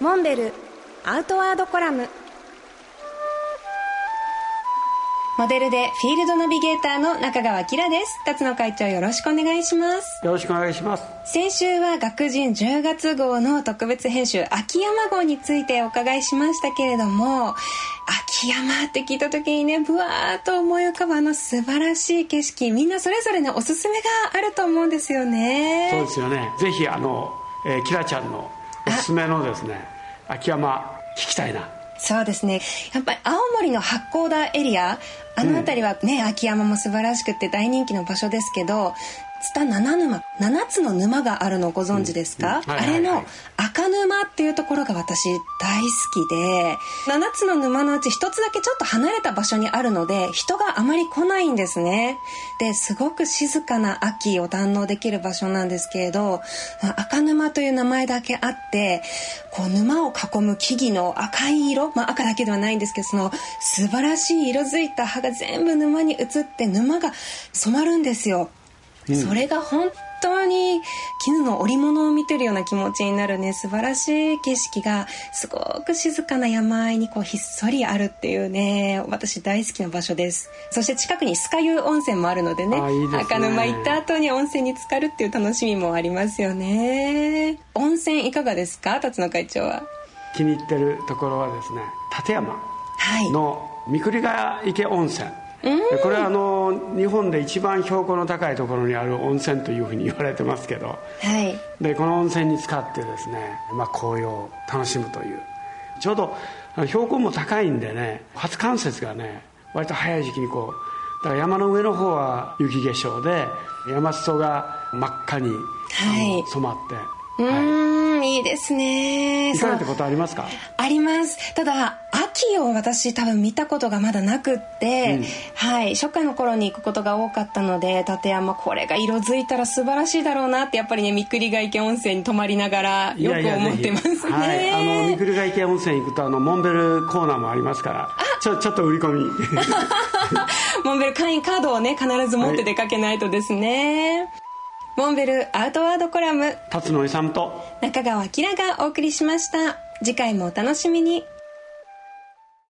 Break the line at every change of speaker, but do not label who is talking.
モンベルアウトワードコラム。モデルでフィールドナビゲーターの中川きらです。辰野会長よろしくお願いします。
よろしくお願いします。
先週は学人10月号の特別編集秋山号についてお伺いしましたけれども秋山って聞いた時にねぶわーっと思い浮かぶあの素晴らしい景色みんなそれぞれねおすすめがあると思うんですよね。
そうですよね。ぜひあの、えー、キラちゃんのおすすめのですね秋山聞きたいな。
そうですね。やっぱり青森の八甲田エリアあの辺りはね、うん、秋山も素晴らしくて大人気の場所ですけど津田七沼7つの沼があるのご存知ですか、あれの赤沼っていうところが私大好きで7つの沼のうち1つだけちょっと離れた場所にあるので人があまり来ないんですね。ですごく静かな秋を堪能できる場所なんですけれど赤沼という名前だけあってこう沼を囲む木々の赤い色、まあ、赤だけではないんですけどその素晴らしい色づいた葉が全部沼に移って沼が染まるんですよそれが本当に絹の織物を見てるような気持ちになるね。素晴らしい景色がすごく静かな山あいにこうひっそりあるっていうね私大好きな場所です。そして近くに酸ヶ湯温泉もあるのでね、ね、赤沼行った後に温泉に浸かるっていう楽しみもありますよね。温泉いかがですか？辰野会長は。
気に入ってるところはですね立山の三栗ヶ池温泉、はいこれはあの日本で一番標高の高いところにある温泉というふうに言われてますけど、はい、でこの温泉に使ってですね、まあ、紅葉を楽しむという。ちょうど標高も高いんでね初冠雪がね割と早い時期にこうだから山の上の方は雪化粧で山裾が真っ赤に、はい、染まって。
うん、い。いですね。
行かれたことありますか？
あります。ただ、秋を私多分見たことがまだなくって、うん、はい、初夏の頃に行くことが多かったので、立山これが色づいたら素晴らしいだろうなって、やっぱりね、三栗ヶ池温泉に泊まりながらよく思ってますね。はい、
あの、三栗ヶ池温泉行くと、あの、モンベルコーナーもありますから、ちょ、ちょっと売り込み。
モンベル会員カードをね、必ず持って出かけないとですね。はいモンベルアウトワードコラム。
辰野勇と。
中川明がお送りしました。次回もお楽しみに